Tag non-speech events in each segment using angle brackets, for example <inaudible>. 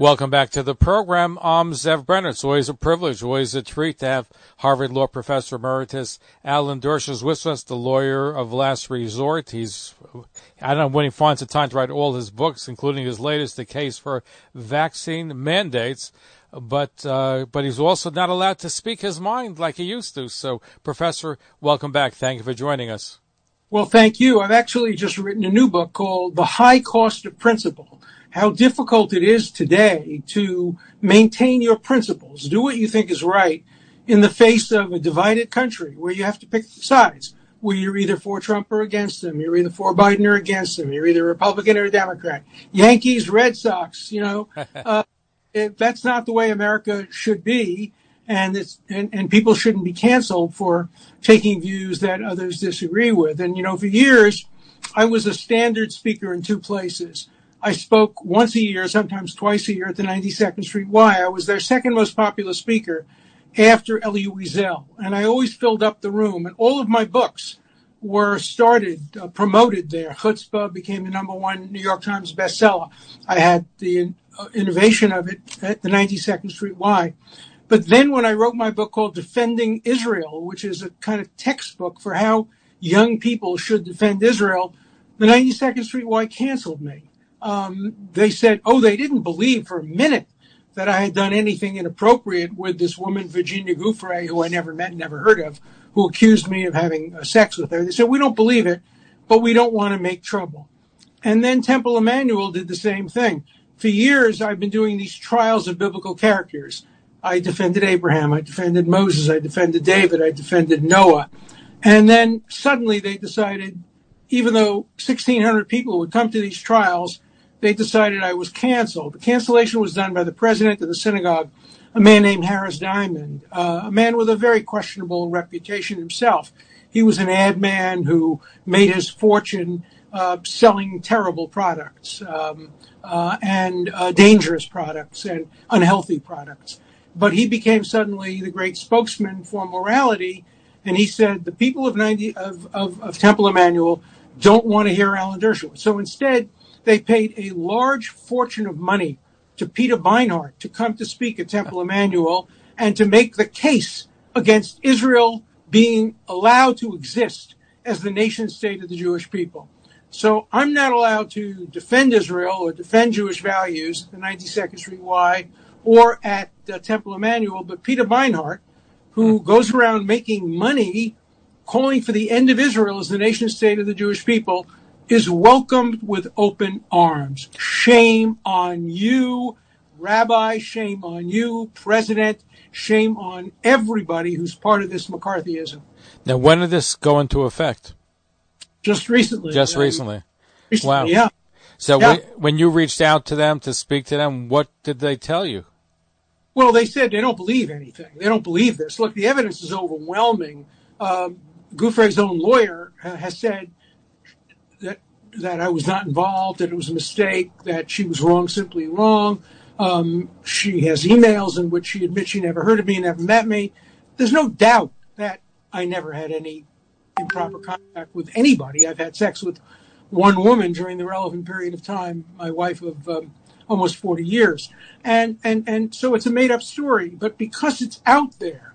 Welcome back to the program. I'm Zev Brenner. It's always a privilege, always a treat to have Harvard Law Professor Emeritus Alan Dershowitz with us, the lawyer of last resort. He's, I don't know when he finds the time to write all his books, including his latest, The Case for Vaccine Mandates. But, uh, but he's also not allowed to speak his mind like he used to. So, Professor, welcome back. Thank you for joining us. Well, thank you. I've actually just written a new book called The High Cost of Principle how difficult it is today to maintain your principles, do what you think is right in the face of a divided country where you have to pick sides, where you're either for Trump or against him, you're either for Biden or against him, you're either Republican or Democrat, Yankees, Red Sox, you know, <laughs> uh, it, that's not the way America should be. And it's, and, and people shouldn't be canceled for taking views that others disagree with. And, you know, for years, I was a standard speaker in two places. I spoke once a year, sometimes twice a year at the 92nd Street Y. I was their second most popular speaker after Elie Wiesel. And I always filled up the room. And all of my books were started, uh, promoted there. Chutzpah became the number one New York Times bestseller. I had the uh, innovation of it at the 92nd Street Y. But then when I wrote my book called Defending Israel, which is a kind of textbook for how young people should defend Israel, the 92nd Street Y canceled me they said, oh, they didn't believe for a minute that I had done anything inappropriate with this woman, Virginia Giuffre, who I never met, never heard of, who accused me of having uh, sex with her. They said, we don't believe it, but we don't want to make trouble. And then Temple Emanuel did the same thing. For years, I've been doing these trials of biblical characters. I defended Abraham, I defended Moses, I defended David, I defended Noah. And then suddenly they decided, even though 1,600 people would come to these trials, they decided I was canceled. The cancellation was done by the president of the synagogue, a man named Harris Diamond, uh, a man with a very questionable reputation himself. He was an ad man who made his fortune uh, selling terrible products um, uh, and dangerous products and unhealthy products. But he became suddenly the great spokesman for morality, and he said the people of 90 of, of, of Temple Emanuel don't want to hear Alan Dershowitz. So instead, they paid a large fortune of money to Peter Beinart to come to speak at Temple Emanuel and to make the case against Israel being allowed to exist as the nation state of the Jewish people. So I'm not allowed to defend Israel or defend Jewish values at the 92nd Street Y or at uh, Temple Emanuel, but Peter Beinart, who goes around making money calling for the end of Israel as the nation state of the Jewish people, is welcomed with open arms. Shame on you, Rabbi, shame on you, President, shame on everybody who's part of this McCarthyism. Now, when did this go into effect? Just recently. Just um, recently. recently, Wow. Yeah. So Yeah. when, when you reached out to them to speak to them, what did they tell you? Well, they said they don't believe anything. They don't believe this. Look, the evidence is overwhelming. Um, Giuffre's own lawyer has said that that I was not involved, that it was a mistake, that she was wrong, simply wrong. Um, she has emails in which she admits she never heard of me, and never met me. There's no doubt that I never had any improper contact with anybody. I've had sex with one woman during the relevant period of time, my wife of um, almost 40 years. And, and, and so it's a made up story. But because it's out there,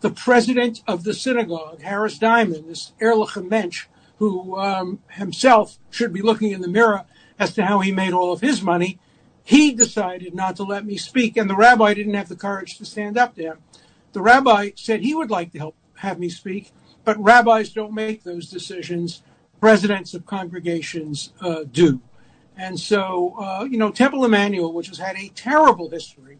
the president of the synagogue, Harris Diamond, this Erlich Mensch, who um, himself should be looking in the mirror as to how he made all of his money, he decided not to let me speak. And the rabbi didn't have the courage to stand up to him. The rabbi said he would like to help have me speak, but rabbis don't make those decisions. Presidents of congregations uh, do. And so, uh, you know, Temple Emmanuel, which has had a terrible history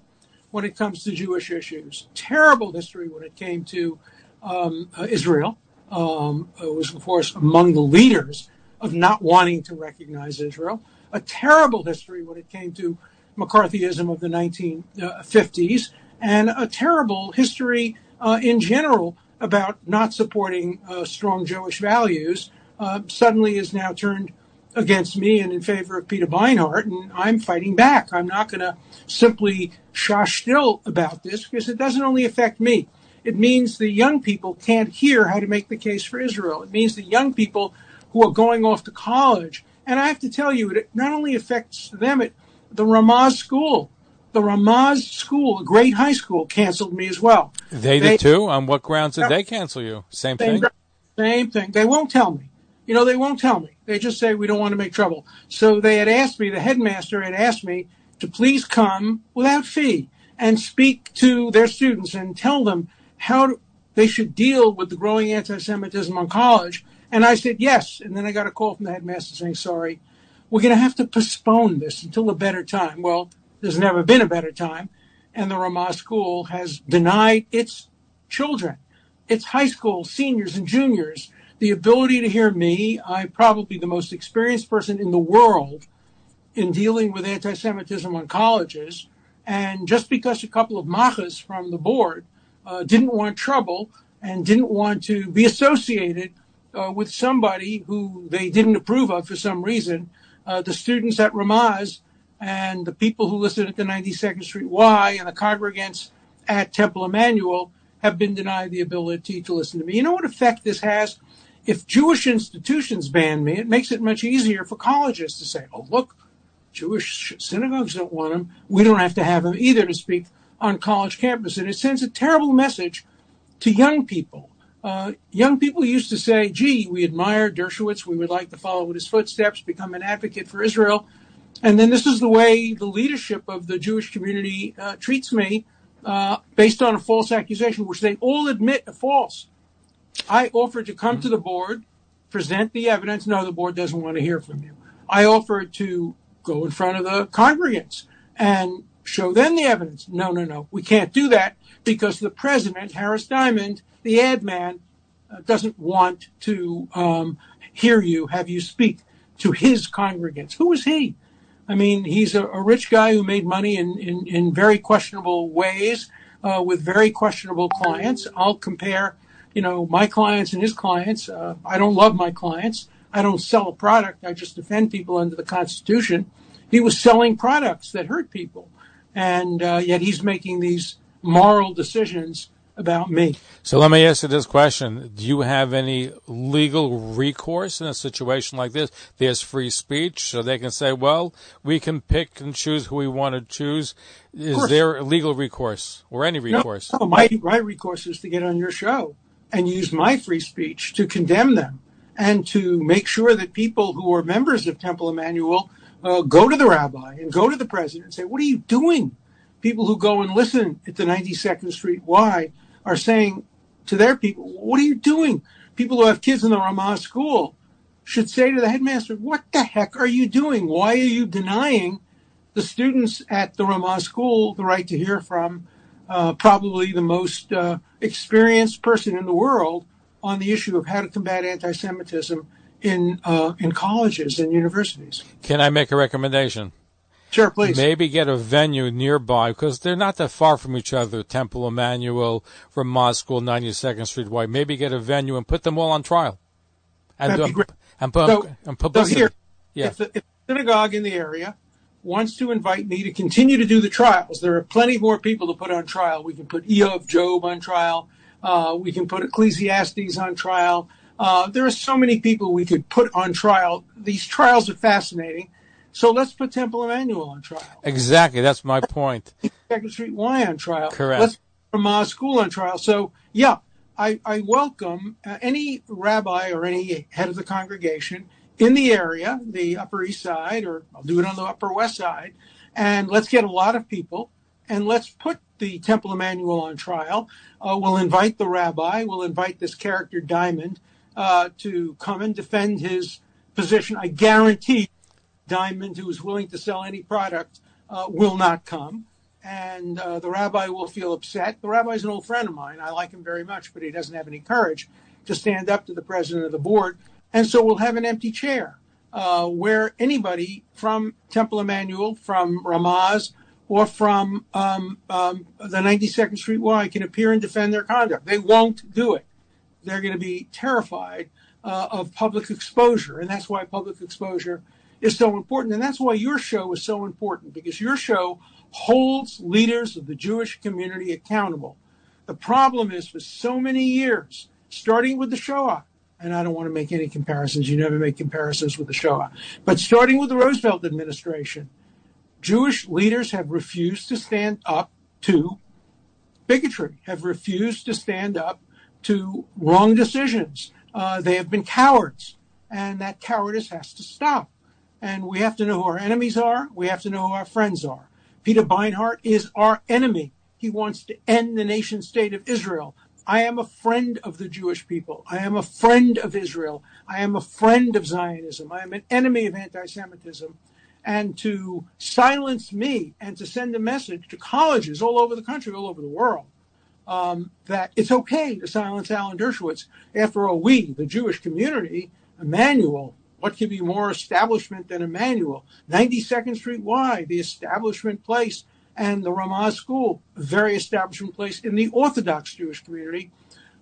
when it comes to Jewish issues, terrible history when it came to um, uh, Israel, was, of course, among the leaders of not wanting to recognize Israel, a terrible history when it came to McCarthyism of the 1950s, and a terrible history uh, in general about not supporting uh, strong Jewish values uh, suddenly is now turned against me and in favor of Peter Beinart, and I'm fighting back. I'm not going to simply shush still about this because it doesn't only affect me. It means the young people can't hear how to make the case for Israel. It means the young people who are going off to college. And I have to tell you, it not only affects them, it, the Ramaz school, the Ramaz school, a great high school, canceled me as well. They, they did too? On what grounds did they cancel you? Same, same thing? Same thing. They won't tell me. You know, they won't tell me. They just say we don't want to make trouble. So they had asked me, the headmaster had asked me to please come without fee and speak to their students and tell them how they should deal with the growing anti-Semitism on college. And I said yes. And then I got a call from the headmaster saying, sorry, we're going to have to postpone this until a better time. Well, there's never been a better time. And the Ramaz school has denied its children, its high school seniors and juniors, the ability to hear me. I'm probably the most experienced person in the world in dealing with anti-Semitism on colleges. And just because a couple of machas from the board didn't want trouble and didn't want to be associated uh, with somebody who they didn't approve of for some reason, uh, the students at Ramaz and the people who listen at the 92nd Street Y and the congregants at Temple Emanuel have been denied the ability to listen to me. You know what effect this has? If Jewish institutions ban me, it makes it much easier for colleges to say, oh, look, Jewish synagogues don't want him. We don't have to have him either to speak on college campus. And it sends a terrible message to young people. Uh, young people used to say, gee, we admire Dershowitz. We would like to follow in his footsteps, become an advocate for Israel. And then this is the way the leadership of the Jewish community uh, treats me uh, based on a false accusation, which they all admit are false. I offered to come to the board, present the evidence. No, the board doesn't want to hear from you. I offered to go in front of the congregants and show them the evidence. No, no, no. We can't do that because the president, Harris Diamond, the ad man, uh, doesn't want to um, hear you, have you speak to his congregants. Who is he? I mean, he's a, rich guy who made money in, in, in very questionable ways uh, with very questionable clients. I'll compare, you know, my clients and his clients. Uh, I don't love my clients. I don't sell a product. I just defend people under the Constitution. He was selling products that hurt people and uh, yet he's making these moral decisions about me. So let me ask you this question. Do you have any legal recourse in a situation like this? There's free speech, so they can say, well, we can pick and choose who we want to choose. Is there legal recourse or any recourse? No, no, my, my recourse is to get on your show and use my free speech to condemn them and to make sure that people who are members of Temple Emanuel uh, go to the rabbi and go to the president and say, what are you doing? People who go and listen at the 92nd Street Y are saying to their people, what are you doing? People who have kids in the Ramaz school should say to the headmaster, what the heck are you doing? Why are you denying the students at the Ramaz school the right to hear from uh, probably the most uh, experienced person in the world on the issue of how to combat anti-Semitism in uh, in colleges and universities. Can I make a recommendation? Sure, please. Maybe get a venue nearby because they're not that far from each other. Temple Emanuel, Ramaz School, 92nd Street Y. Maybe get a venue and put them all on trial. And, That'd be great. And, so, and publicity. So here, yeah. if, the, if the synagogue in the area wants to invite me to continue to do the trials, there are plenty more people to put on trial. We can put Eov, Job on trial. Uh, we can put Ecclesiastes on trial. Uh, there are so many people we could put on trial. These trials are fascinating. So let's put Temple Emanuel on trial. Exactly. That's my point. Second Street Y on trial. Correct. Let's put Ramaz School on trial. So, yeah, I, I welcome uh, any rabbi or any head of the congregation in the area, the Upper East Side, or I'll do it on the Upper West Side, and let's get a lot of people and let's put the Temple Emanuel on trial. Uh, we'll invite the rabbi. We'll invite this character Diamond to come and defend his position. I guarantee Diamond, who is willing to sell any product, uh, will not come. And uh, the rabbi will feel upset. The rabbi is an old friend of mine. I like him very much, but he doesn't have any courage to stand up to the president of the board. And so we'll have an empty chair uh, where anybody from Temple Emanuel, from Ramaz, or from um, um, the 92nd Street Y can appear and defend their conduct. They won't do it. They're going to be terrified uh, of public exposure. And that's why public exposure is so important. And that's why your show is so important because your show holds leaders of the Jewish community accountable. The problem is for so many years, starting with the Shoah, and I don't want to make any comparisons. You never make comparisons with the Shoah. But starting with the Roosevelt administration, Jewish leaders have refused to stand up to bigotry, have refused to stand up to wrong decisions. Uh, they have been cowards, and that cowardice has to stop. And we have to know who our enemies are. We have to know who our friends are. Peter Beinart is our enemy. He wants to end the nation state of Israel. I am a friend of the Jewish people. I am a friend of Israel. I am a friend of Zionism. I am an enemy of anti Semitism. And to silence me and to send a message to colleges all over the country, all over the world, Um, that it's okay to silence Alan Dershowitz. After all, we, the Jewish community, Emmanuel, what could be more establishment than Emmanuel? 92nd Street Y, the establishment place and the Ramaz School, very establishment place in the Orthodox Jewish community.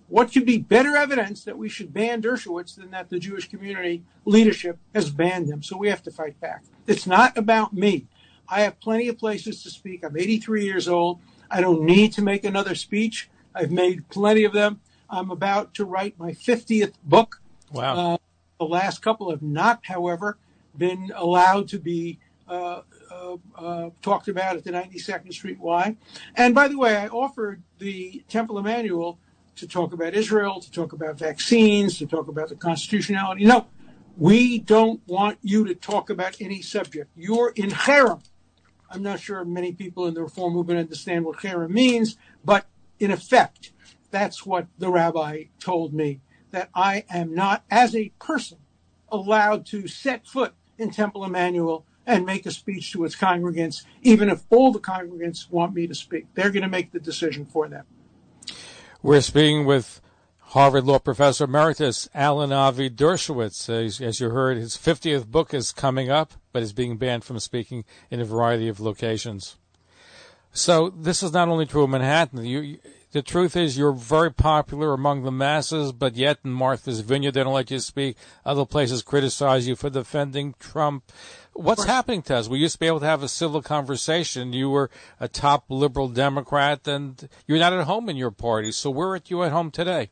What could be better evidence that we should ban Dershowitz than that the Jewish community leadership has banned him? So we have to fight back. It's not about me. I have plenty of places to speak. I'm 83 years old. I don't need to make another speech. I've made plenty of them. I'm about to write my 50th book. Wow. Uh, the last couple have not, however, been allowed to be uh, uh, uh, talked about at the 92nd Street Y. And by the way, I offered the Temple Emmanuel to talk about Israel, to talk about vaccines, to talk about the constitutionality. No, we don't want you to talk about any subject. You're in cherem. I'm not sure many people in the reform movement understand what cherem means, but in effect, that's what the rabbi told me that I am not, as a person, allowed to set foot in Temple Emmanuel and make a speech to its congregants, even if all the congregants want me to speak. They're going to make the decision for them. We're speaking with Harvard Law Professor Emeritus Alan Avi Dershowitz. As, as, you heard, his 50th book is coming up, but is being banned from speaking in a variety of locations. So this is not only true of Manhattan. You, the truth is you're very popular among the masses, but yet in Martha's Vineyard they don't let you speak. Other places criticize you for defending Trump. What's happening to us? We used to be able to have a civil conversation. You were a top liberal Democrat, and you're not at home in your party. So where are you at home today?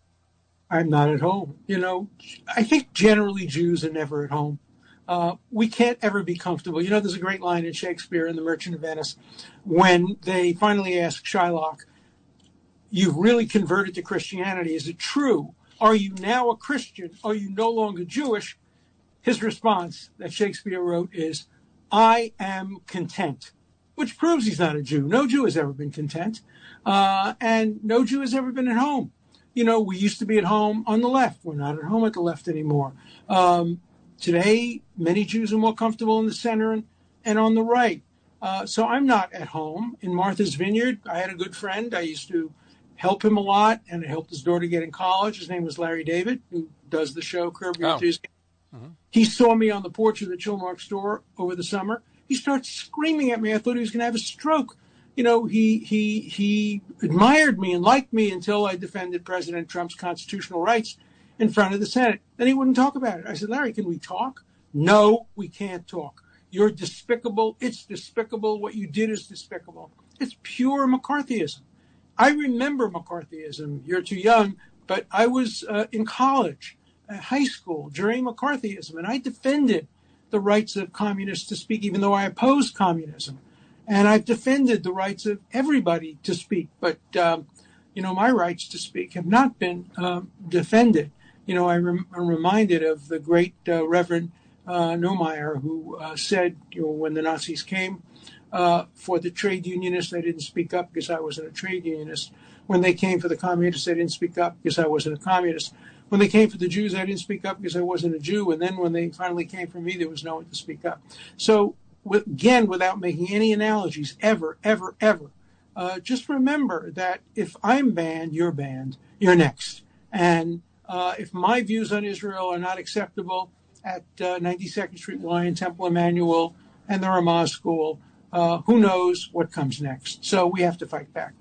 I'm not at home. You know, I think generally Jews are never at home. Uh, we can't ever be comfortable. You know, there's a great line in Shakespeare in The Merchant of Venice when they finally ask Shylock, You've really converted to Christianity. Is it true? Are you now a Christian? Are you no longer Jewish? his response that Shakespeare wrote is, I am content, which proves he's not a Jew. No Jew has ever been content, uh, and no Jew has ever been at home. You know, we used to be at home on the left. We're not at home at the left anymore. Um, today, many Jews are more comfortable in the center and, and on the right. Uh, so I'm not at home in Martha's Vineyard. I had a good friend. I used to help him a lot, and I helped his daughter get in college. His name was Larry David, who does the show Curb Your Oh. Enthusiasm. Mhm. He saw me on the porch of the Chilmark store over the summer. He starts screaming at me. I thought he was going to have a stroke. You know, he he he admired me and liked me until I defended President Trump's constitutional rights in front of the Senate. Then he wouldn't talk about it. I said, Larry, can we talk? No, we can't talk. You're despicable. It's despicable. What you did is despicable. It's pure McCarthyism. I remember McCarthyism. You're too young, but I was uh, in college, uh, high school during McCarthyism, and I defended the rights of communists to speak, even though I opposed communism. And I've defended the rights of everybody to speak, but um, you know my rights to speak have not been um, defended. You know, I rem- I'm reminded of the great uh, Reverend uh, Niemöller, who uh, said, you know, when the Nazis came uh, for the trade unionists, I didn't speak up because I wasn't a trade unionist. When they came for the communists, I didn't speak up because I wasn't a communist. When they came for the Jews, I didn't speak up because I wasn't a Jew. And then when they finally came for me, there was no one to speak up. So, again, without making any analogies, ever, ever, ever, uh, just remember that if I'm banned, you're banned. You're next. And if my views on Israel are not acceptable at uh, 92nd Street Y and Temple Emmanuel and the Ramaz School, uh, who knows what comes next? So we have to fight back.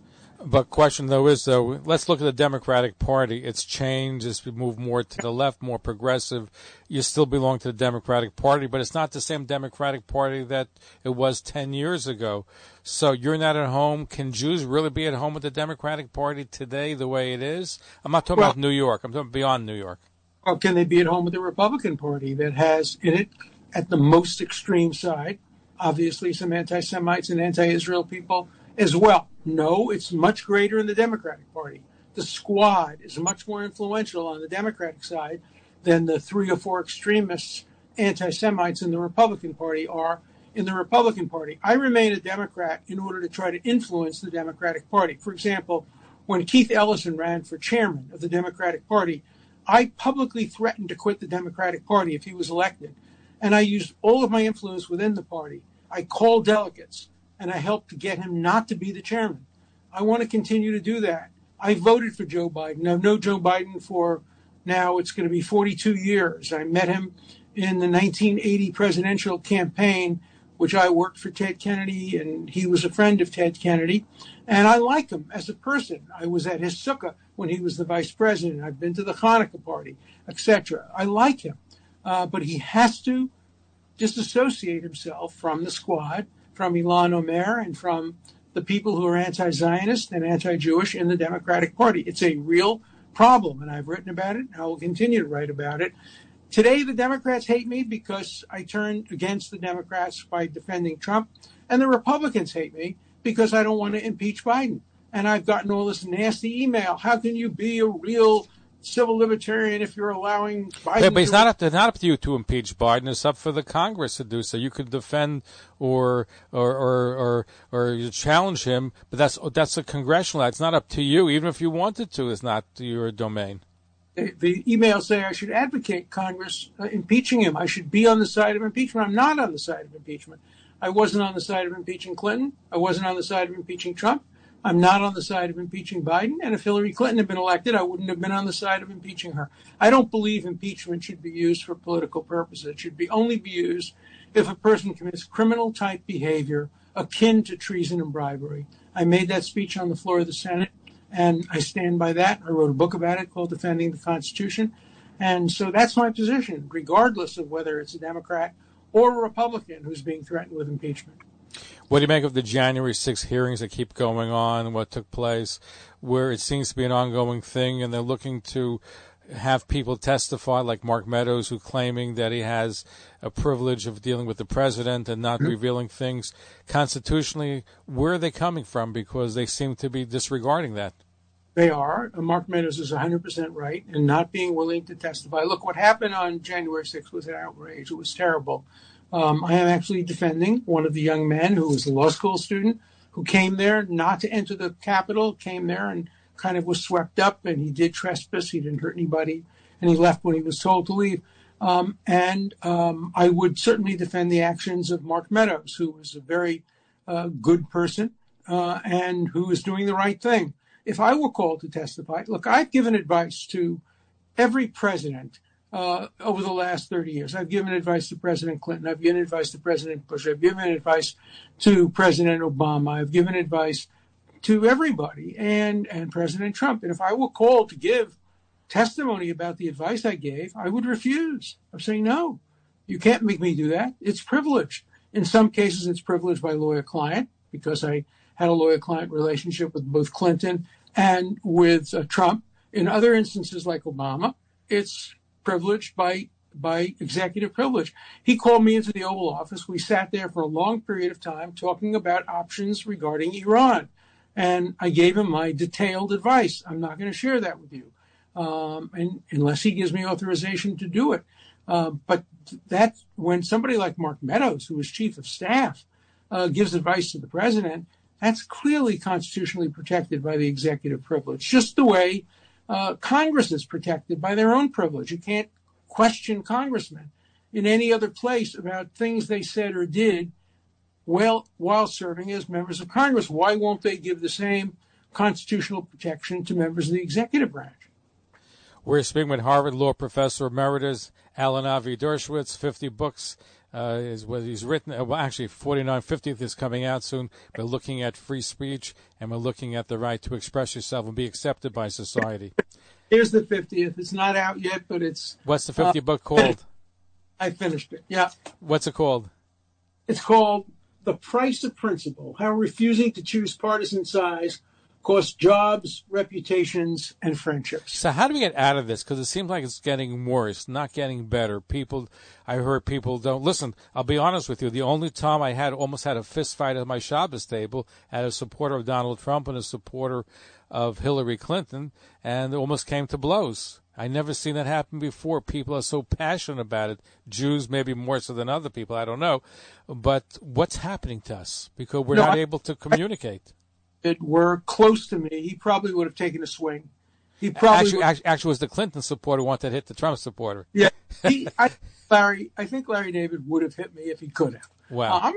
But question though is though, let's look at the Democratic Party. It's changed. It's moved more to the left, more progressive. You still belong to the Democratic Party, but it's not the same Democratic Party that it was ten years ago. So you're not at home. Can Jews really be at home with the Democratic Party today, the way it is? I'm not talking Well- about New York. I'm talking beyond New York. Or can they be at home with the Republican Party that has in it, at the most extreme side, obviously some anti Semites and anti Israel people as well? No, it's much greater in the Democratic Party. The squad is much more influential on the Democratic side than the three or four extremists, anti Semites in the Republican Party are in the Republican Party. I remain a Democrat in order to try to influence the Democratic Party. For example, when Keith Ellison ran for chairman of the Democratic Party, I publicly threatened to quit the Democratic Party if he was elected. And I used all of my influence within the party. I called delegates and I helped to get him not to be the chairman. I want to continue to do that. I voted for Joe Biden. I've known Joe Biden for now, it's going to be 42 years. I met him in the 1980 presidential campaign, which I worked for Ted Kennedy, and he was a friend of Ted Kennedy. And I like him as a person. I was at his sukkah when he was the vice president. I've been to the Hanukkah party, etc. I like him, uh, but he has to disassociate himself from the squad, from Ilhan Omar, and from the people who are anti-Zionist and anti-Jewish in the Democratic Party. It's a real problem, and I've written about it. And I will continue to write about it. Today, the Democrats hate me because I turned against the Democrats by defending Trump, and the Republicans hate me because I don't want to impeach Biden. And I've gotten all this nasty email. How can you be a real civil libertarian if you're allowing Biden? Yeah, but it's to- not up to not up to you to impeach Biden. It's up for the Congress to do so. You could defend or or or or, or you challenge him, but that's that's a congressional. It's not up to you. Even if you wanted to, it's not your domain. the, the emails say I should advocate Congress uh, impeaching him. I should be on the side of impeachment. I'm not on the side of impeachment. I wasn't on the side of impeaching Clinton. I wasn't on the side of impeaching Trump. I'm not on the side of impeaching Biden. And if Hillary Clinton had been elected, I wouldn't have been on the side of impeaching her. I don't believe impeachment should be used for political purposes. It should be only be used if a person commits criminal type behavior akin to treason and bribery. I made that speech on the floor of the Senate and I stand by that. I wrote a book about it called Defending the Constitution. And so that's my position, regardless of whether it's a Democrat or a Republican who's being threatened with impeachment. What do you make of the January 6 hearings that keep going on? What took place, where it seems to be an ongoing thing, and they're looking to have people testify, like Mark Meadows, who claiming that he has a privilege of dealing with the president and not hmm? revealing things constitutionally. Where are they coming from? Because they seem to be disregarding that. They are. Mark Meadows is 100% right in not being willing to testify. Look, what happened on January 6th was an outrage. It was terrible. Um, I am actually defending one of the young men who was a law school student who came there not to enter the Capitol, came there and kind of was swept up, and he did trespass. He didn't hurt anybody, and he left when he was told to leave. Um, and um, I would certainly defend the actions of Mark Meadows, who was a very uh, good person uh, and who is doing the right thing. If I were called to testify, look, I've given advice to every president over the last 30 years. I've given advice to President Clinton. I've given advice to President Bush. I've given advice to President Obama. I've given advice to everybody and, and President Trump. And if I were called to give testimony about the advice I gave, I would refuse. I'm saying, no, you can't make me do that. It's privilege. In some cases, it's privilege by lawyer client because I had a lawyer client relationship with both Clinton and with uh, Trump. In other instances, like Obama, it's privileged by by executive privilege. He called me into the Oval Office. We sat there for a long period of time talking about options regarding Iran. And I gave him my detailed advice. I'm not going to share that with you um, and, unless he gives me authorization to do it. Uh, but that when somebody like Mark Meadows, who is chief of staff, uh, gives advice to the president, that's clearly constitutionally protected by the executive privilege, just the way Uh, Congress is protected by their own privilege. You can't question congressmen in any other place about things they said or did while serving as members of Congress. Why won't they give the same constitutional protection to members of the executive branch? We're speaking with Harvard Law Professor Emeritus Alan Avi Dershowitz. 50 books uh, is what he's written. Uh, well, actually, 49, 50th is coming out soon. We're looking at free speech and we're looking at the right to express yourself and be accepted by society. Here's the 50th. It's not out yet, but it's. What's the 50th uh, book called? I finished it. Yeah. What's it called? It's called The Price of Principle How Refusing to Choose Partisan Sides cost jobs, reputations, and friendships. So how do we get out of this? Because it seems like it's getting worse, not getting better. People, I heard people don't listen. I'll be honest with you. The only time I had almost had a fist fight at my Shabbos table at a supporter of Donald Trump and a supporter of Hillary Clinton, and it almost came to blows. I never seen that happen before. People are so passionate about it. Jews maybe more so than other people. I don't know, but what's happening to us because we're no, not I, able to communicate that were close to me, he probably would have taken a swing. He probably actually, actually, actually was the Clinton supporter wanted to hit the Trump supporter. Yeah, <laughs> he, I, Larry, I think Larry David would have hit me if he could have. Wow. Uh, I'm,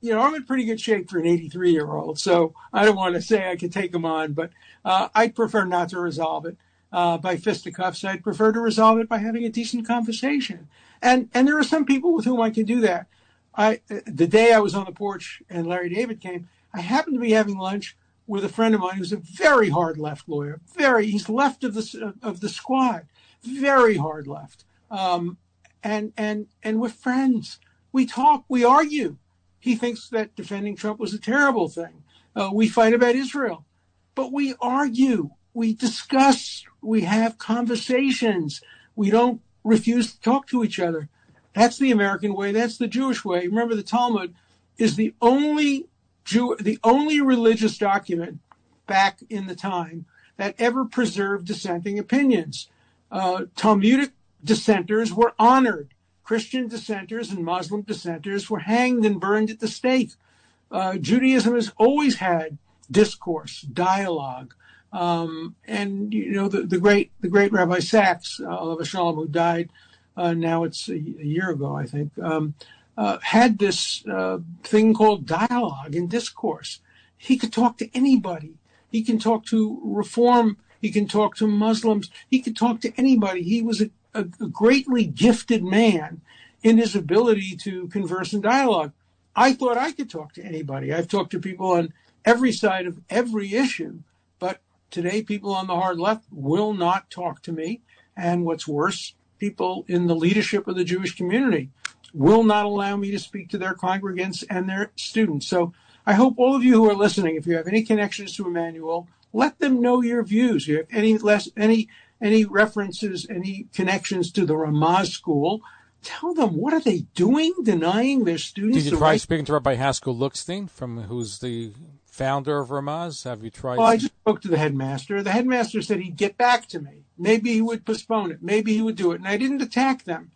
you know, I'm in pretty good shape for an 83 year old, so I don't want to say I could take him on, but uh, I'd prefer not to resolve it uh, by fisticuffs. I'd prefer to resolve it by having a decent conversation. And and there are some people with whom I can do that. I the day I was on the porch and Larry David came, I happened to be having lunch with a friend of mine who's a very hard left lawyer. Very, he's left of the of the squad. Very hard left. Um, and and and we're friends. We talk. We argue. He thinks that defending Trump was a terrible thing. Uh, we fight about Israel, but we argue. We discuss. We have conversations. We don't refuse to talk to each other. That's the American way. That's the Jewish way. Remember, the Talmud is the only the only religious document back in the time that ever preserved dissenting opinions. Uh, Talmudic dissenters were honored. Christian dissenters and Muslim dissenters were hanged and burned at the stake. Uh, Judaism has always had discourse, dialogue, um, and you know the, great the great Rabbi Sacks, uh, who died now it's a, a, year ago, I think. Uh, had this uh, thing called dialogue and discourse. He could talk to anybody. He can talk to reform. He can talk to Muslims. He could talk to anybody. He was a, a greatly gifted man in his ability to converse and dialogue. I thought I could talk to anybody. I've talked to people on every side of every issue, but today people on the hard left will not talk to me. And what's worse, people in the leadership of the Jewish community will not allow me to speak to their congregants and their students. So I hope all of you who are listening, if you have any connections to Emmanuel, let them know your views. You have any less any any references, any connections to the Ramaz school, tell them what are they doing, denying their students. Did you try right? speaking to Rabbi Haskell Lookstein, from who's the founder of Ramaz? Have you tried? Well, I just spoke to the headmaster. The headmaster said he'd get back to me. Maybe he would postpone it. Maybe he would do it. And I didn't attack them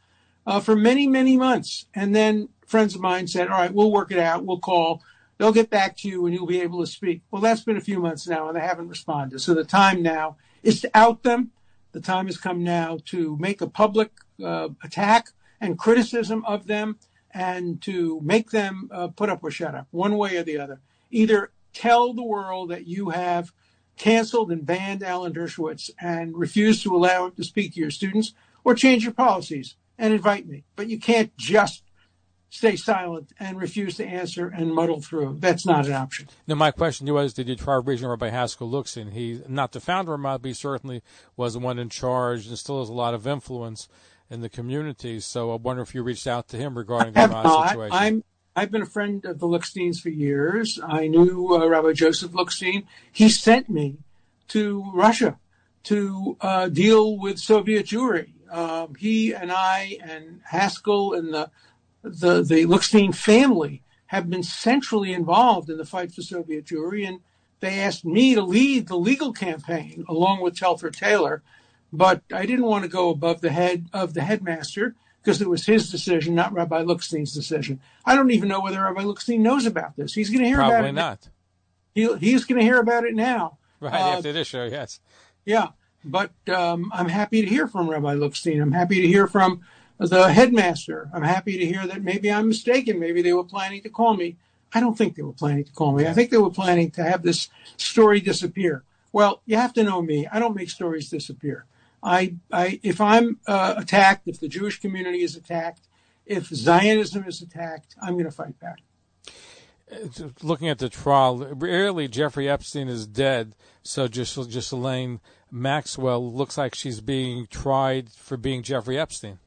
uh, for many, many months. And then friends of mine said, all right, we'll work it out. We'll call. They'll get back to you and you'll be able to speak. Well, that's been a few months now and they haven't responded. So the time now is to out them. The time has come now to make a public uh, attack and criticism of them and to make them uh, put up or shut up, one way or the other. Either tell the world that you have canceled and banned Alan Dershowitz and refused to allow him to speak to your students, or change your policies and invite me. But you can't just stay silent and refuse to answer and muddle through. That's not an option. Now, my question to you was, did you try reaching Rabbi Haskell Lookstein? He, not the founder of Rabbi, he certainly was the one in charge and still has a lot of influence in the community. So I wonder if you reached out to him regarding the situation. I'm, I've been a friend of the Looksteins for years. I knew uh, Rabbi Joseph Lookstein. He sent me to Russia to uh, deal with Soviet Jewry um, he and I and Haskell and the the the Lookstein family have been centrally involved in the fight for Soviet Jewry, and they asked me to lead the legal campaign along with Telford Taylor, but I didn't want to go above the head of the headmaster because it was his decision, not Rabbi Lookstein's decision. I don't even know whether Rabbi Lookstein knows about this. He's going to hear Probably about it. Probably not. He, he's going to hear about it now. Right uh, after this show, yes. Yeah. But um, I'm happy to hear from Rabbi Lookstein. I'm happy to hear from the headmaster. I'm happy to hear that maybe I'm mistaken. Maybe they were planning to call me. I don't think they were planning to call me. I think they were planning to have this story disappear. Well, you have to know me. I don't make stories disappear. If I'm uh, attacked, if the Jewish community is attacked, if Zionism is attacked, I'm going to fight back. Looking at the trial, really Jeffrey Epstein is dead. So just Ghislaine Maxwell looks like she's being tried for being Jeffrey Epstein.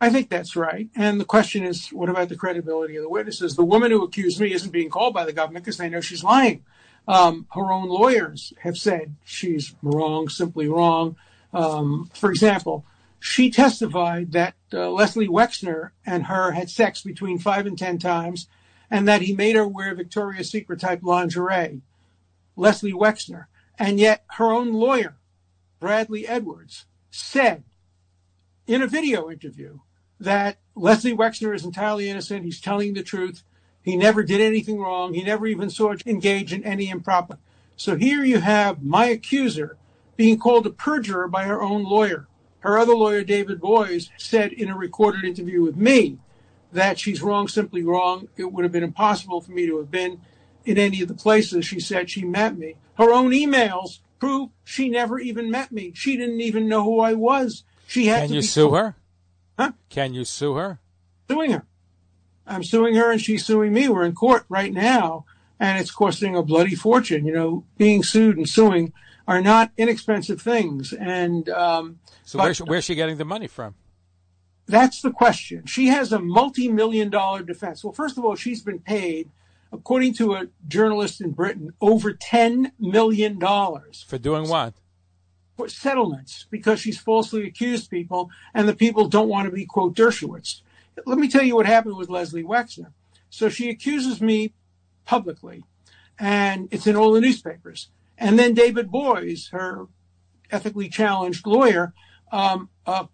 I think that's right. And the question is, what about the credibility of the witnesses? The woman who accused me isn't being called by the government because they know she's lying. Um, her own lawyers have said she's wrong, simply wrong. Um, for example, she testified that uh, Leslie Wexner and her had sex between five and ten times, and that he made her wear Victoria's Secret type lingerie. Leslie Wexner. And yet her own lawyer, Bradley Edwards, said in a video interview that Leslie Wexner is entirely innocent. He's telling the truth. He never did anything wrong. He never even saw engage in any improper. So here you have my accuser being called a perjurer by her own lawyer. Her other lawyer, David Boies, said in a recorded interview with me that she's wrong, simply wrong. It would have been impossible for me to have been in any of the places she said she met me. Her own emails prove she never even met me. She didn't even know who I was. She had Can to you be sue her? Huh? Can you sue her? Suing her. I'm suing her and she's suing me. We're in court right now and it's costing a bloody fortune. You know, being sued and suing are not inexpensive things. And um, So But- where's she, where's she getting the money from? that's the question. She has a multi-million dollar defense. Well, first of all, she's been paid, according to a journalist in Britain, over $10 million For doing what? for settlements because she's falsely accused people and the people don't want to be, quote, Dershowitz. Let me tell you what happened with Leslie Wexner. So she accuses me publicly and it's in all the newspapers. And then David Boies, her ethically challenged lawyer, um, uh,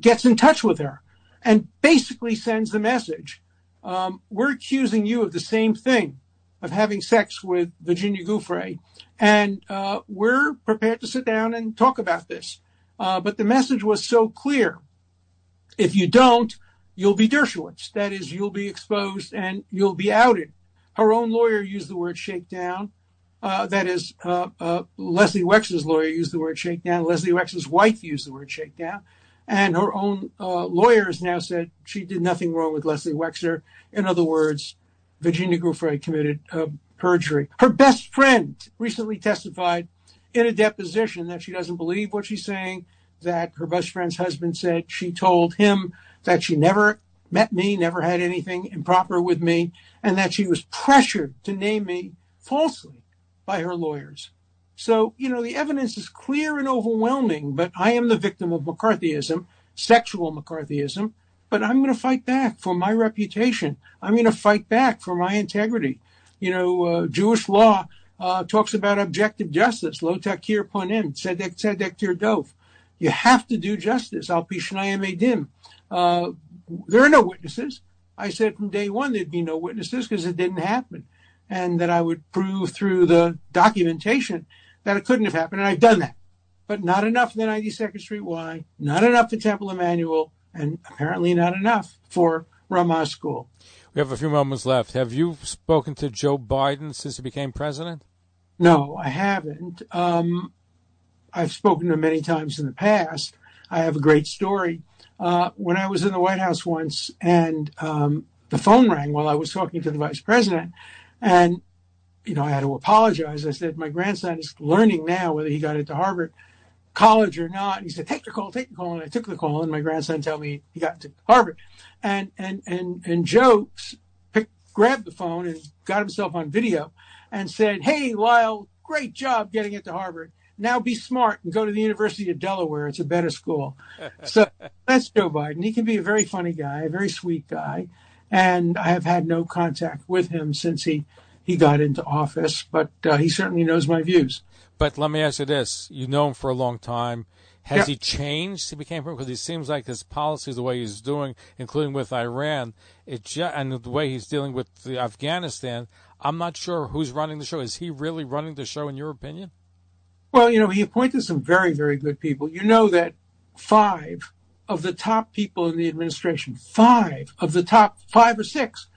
gets in touch with her and basically sends the message We're accusing you of the same thing, of having sex with Virginia Giuffre, and uh, we're prepared to sit down and talk about this. Uh, but the message was so clear. If you don't, you'll be Dershowitz. That is, you'll be exposed and you'll be outed. Her own lawyer used the word shakedown. Uh, that is, Leslie Wexner's lawyer used the word shakedown. Leslie Wexner's wife used the word shakedown. And her own uh, lawyer now said she did nothing wrong with Leslie Wexner. In other words, Virginia Giuffre committed uh, perjury. Her best friend recently testified in a deposition that she doesn't believe what she's saying, that her best friend's husband said she told him that she never met me, never had anything improper with me, and that she was pressured to name me falsely by her lawyers. So, you know, the evidence is clear and overwhelming, but I am the victim of McCarthyism, sexual McCarthyism, but I'm going to fight back for my reputation. I'm going to fight back for my integrity. You know, uh, Jewish law uh, talks about objective justice, lo takir ponim, tzedek tzedek tir dov. You have to do justice, al pi shnayim edim. Uh, there are no witnesses. I said from day one there'd be no witnesses because it didn't happen, and that I would prove through the documentation that it couldn't have happened, and I've done that. But not enough for the 92nd Street Y, not enough for Temple Emmanuel, and apparently not enough for Ramaz School. We have a few moments left. Have you spoken to Joe Biden since he became president? No, I haven't. Um, I've spoken to him many times in the past. I have a great story. Uh, when I was in the White House once, and um, the phone rang while I was talking to the vice president, and you know I had to apologize. I said my grandson is learning now whether he got into Harvard college or not. And he said, "Take the call, take the call," and I took the call, and my grandson told me he got into Harvard, and and and and Joe picked, grabbed the phone and got himself on video, and said, "Hey, Lyle, great job getting into Harvard." Now be smart and go to the University of Delaware. It's a better school. <laughs> so that's Joe Biden. He can be a very funny guy, a very sweet guy. And I have had no contact with him since he, he got into office, but uh, he certainly knows my views. But let me ask you this: You know him for a long time. Has Yeah. he changed? He became because he seems like his policies, the way he's doing, including with Iran, it ju- and the way he's dealing with the Afghanistan. I'm not sure who's running the show. Is he really running the show, in your opinion? Well, you know, he appointed some very, very good people. You know that five of the top people in the administration, five of the top five or six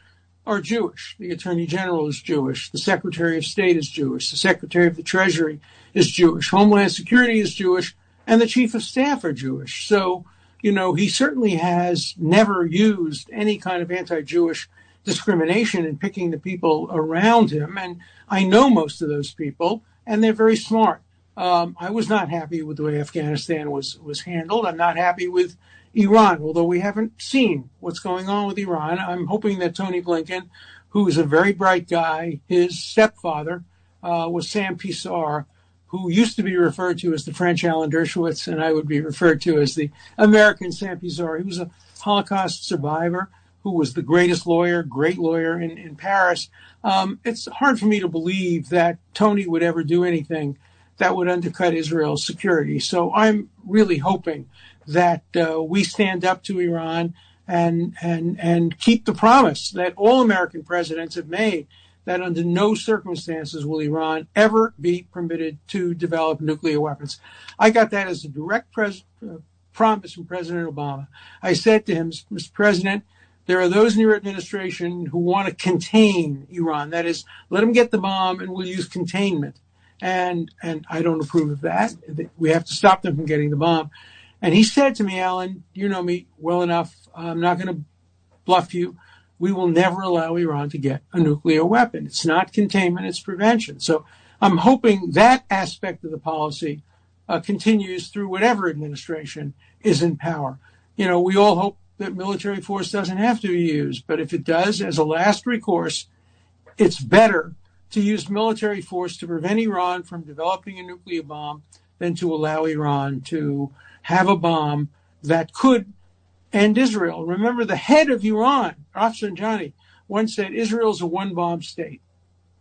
are Jewish. The Attorney General is Jewish. The Secretary of State is Jewish. The Secretary of the Treasury is Jewish. Homeland Security is Jewish. and the chief of staff are Jewish. So, you know, he certainly has never used any kind of anti-Jewish discrimination in picking the people around him. And I know most of those people, and they're very smart. Um, I was not happy with the way Afghanistan was was handled. I'm not happy with Iran, although we haven't seen what's going on with Iran. I'm hoping that Tony Blinken, who is a very bright guy, his stepfather uh, was Sam Pisar, who used to be referred to as the French Alan Dershowitz, and I would be referred to as the American Sam Pisar. He was a Holocaust survivor who was the greatest lawyer, great lawyer in, in Paris. Um, it's hard for me to believe that Tony would ever do anything that would undercut Israel's security. So I'm really hoping that uh, we stand up to Iran and and and keep the promise that all American presidents have made that under no circumstances will Iran ever be permitted to develop nuclear weapons. I got that as a direct pres- uh, promise from President Obama. I said to him, Mr. President, there are those in your administration who want to contain Iran. That is, let them get the bomb and we'll use containment. And, and I don't approve of that. We have to stop them from getting the bomb. And he said to me, Alan, you know me well enough. I'm not going to bluff you. We will never allow Iran to get a nuclear weapon. It's not containment, it's prevention. So I'm hoping that aspect of the policy uh, continues through whatever administration is in power. You know, we all hope that military force doesn't have to be used, but if it does, as a last recourse, it's better to use military force to prevent Iran from developing a nuclear bomb than to allow Iran to have a bomb that could end Israel. Remember, the head of Iran, Rafsanjani, once said Israel is a one bomb state.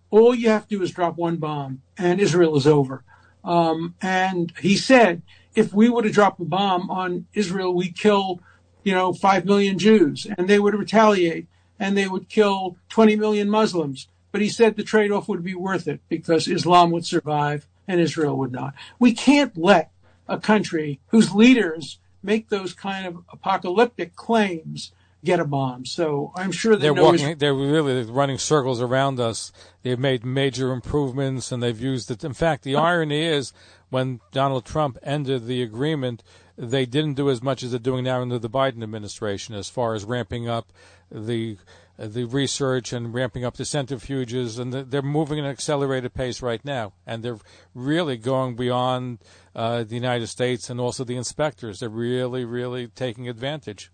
All you have to do is drop one bomb and Israel is over. Um, and he said, if we were to drop a bomb on Israel, we kill, you know, five million Jews and they would retaliate and they would kill 20 million Muslims. But he said the trade off would be worth it because Islam would survive and Israel would not. We can't let a country whose leaders make those kind of apocalyptic claims get a bomb. So I'm sure they're walking. They're really running circles around us. They've made major improvements, and they've used it. In fact, the irony is, when Donald Trump ended the agreement, they didn't do as much as they're doing now under the Biden administration, as far as ramping up the the research and ramping up the centrifuges, and they're moving at an accelerated pace right now, and they're really going beyond uh, the United States and also the inspectors. They're really, really taking advantage.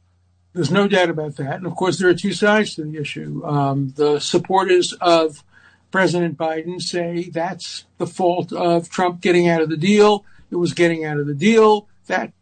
There's no doubt about that, and of course, there are two sides to the issue. Um, the supporters of President Biden say that's the fault of Trump getting out of the deal. It was getting out of the deal that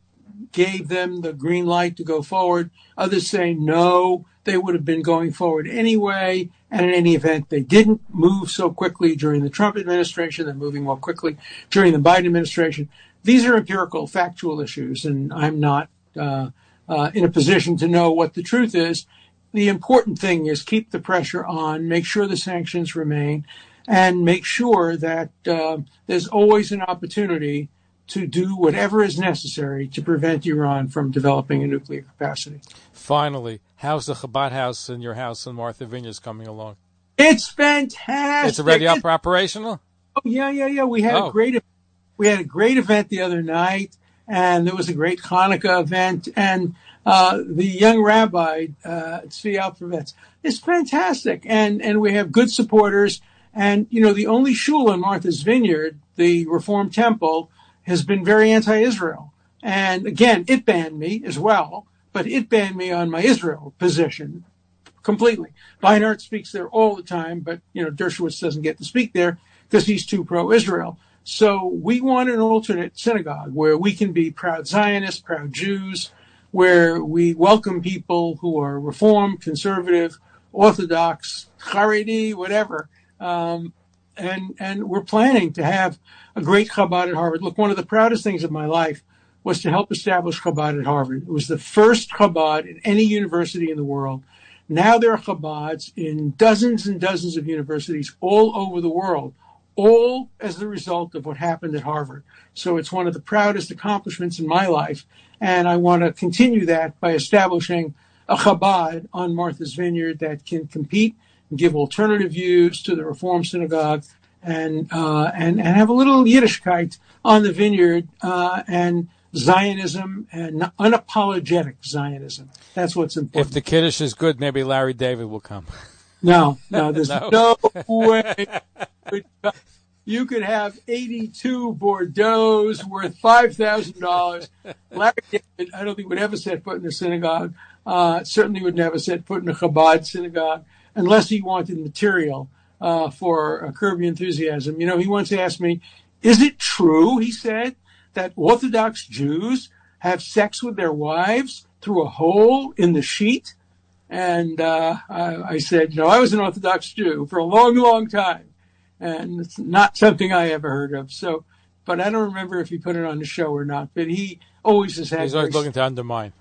gave them the green light to go forward. Others say no, they would have been going forward anyway. And in any event, they didn't move so quickly during the Trump administration. They're moving more quickly during the Biden administration. These are empirical, factual issues, and I'm not uh, uh, in a position to know what the truth is. The important thing is keep the pressure on, make sure the sanctions remain, and make sure that uh, there's always an opportunity to do whatever is necessary to prevent Iran from developing a nuclear capacity. Finally, how's the Chabad house in your house in Martha Vineyards coming along? It's fantastic. It's already up operational. Oh yeah, yeah, yeah. We had oh. a great we had a great event the other night, and there was a great Hanukkah event, and uh, the young rabbi uh, Tzvi is fantastic, and and we have good supporters. And you know, the only shul in Martha's Vineyard, the Reform Temple, has been very anti-Israel. And again, it banned me as well, but it banned me on my Israel position completely. Beinart speaks there all the time, but you know, Dershowitz doesn't get to speak there because he's too pro-Israel. So we want an alternate synagogue where we can be proud Zionists, proud Jews, where we welcome people who are Reform, conservative, Orthodox, Haredi, whatever. Um, and and we're planning to have a great Chabad at Harvard. Look, one of the proudest things of my life was to help establish Chabad at Harvard. It was the first Chabad in any university in the world. Now there are Chabads in dozens and dozens of universities all over the world, all as the result of what happened at Harvard. So it's one of the proudest accomplishments in my life. And I want to continue that by establishing a Chabad on Martha's Vineyard that can compete give alternative views to the Reform Synagogue and uh, and and have a little Yiddishkeit on the vineyard uh, and Zionism and unapologetic Zionism. That's what's important. If the Kiddush is good, maybe Larry David will come. No, no, <laughs> there's No. no, way. You could have 82 Bordeaux's worth $5,000. Larry David, I don't think would ever set foot in a synagogue. Uh, certainly would never set foot in a Chabad synagogue unless he wanted material uh, for a curb your enthusiasm. You know, he once asked me, is it true, he said, that Orthodox Jews have sex with their wives through a hole in the sheet? And uh, I, I said, you know, I was an Orthodox Jew for a long, long time, and it's not something I ever heard of. So, but I don't remember if he put it on the show or not. But he always has had He's always looking to undermine.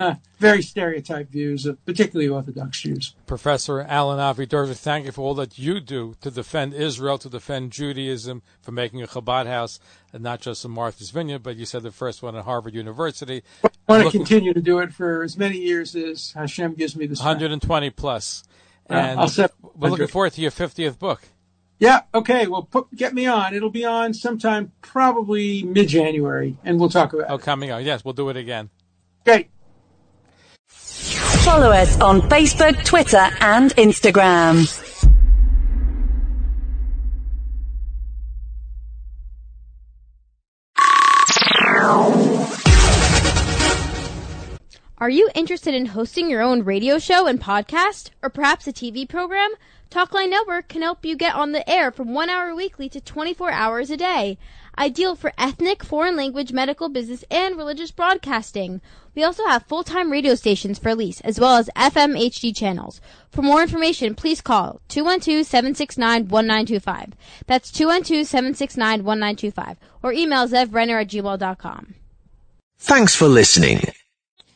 Uh, <laughs> very stereotyped views of particularly Orthodox Jews. Professor Alan Avi Derzer, thank you for all that you do to defend Israel, to defend Judaism, for making a Chabad house, and not just in Martha's Vineyard, but you said the first one at Harvard University. I want to continue to do it for as many years as Hashem gives me the strength. 120 plus. Uh, And I'll set we're looking forward to your 50th book. Yeah, okay. Well, put, get me on. It'll be on sometime probably mid-January, and we'll talk about Oh, it. coming out. Yes, we'll do it again. Great. Follow us on Facebook, Twitter, and Instagram. Are you interested in hosting your own radio show and podcast, or perhaps a TV program? Talkline Network can help you get on the air from one hour weekly to 24 hours a day. Ideal for ethnic, foreign language, medical, business, and religious broadcasting. We also have full-time radio stations for lease, as well as FM HD channels. For more information, please call 212-769-1925. That's 212-769-1925. Or email zevbrenner at gmail.com. Thanks for listening.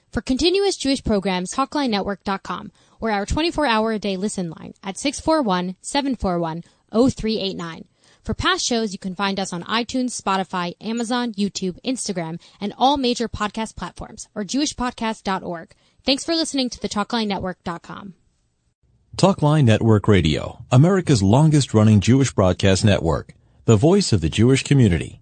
For continuous Jewish programs, TalkLineNetwork.com or our 24-hour-a-day listen line at 641-741-0389. For past shows, you can find us on iTunes, Spotify, Amazon, YouTube, Instagram, and all major podcast platforms or jewishpodcast.org. Thanks for listening to the TalkLineNetwork.com. Talkline Network Radio, America's longest running Jewish broadcast network, the voice of the Jewish community.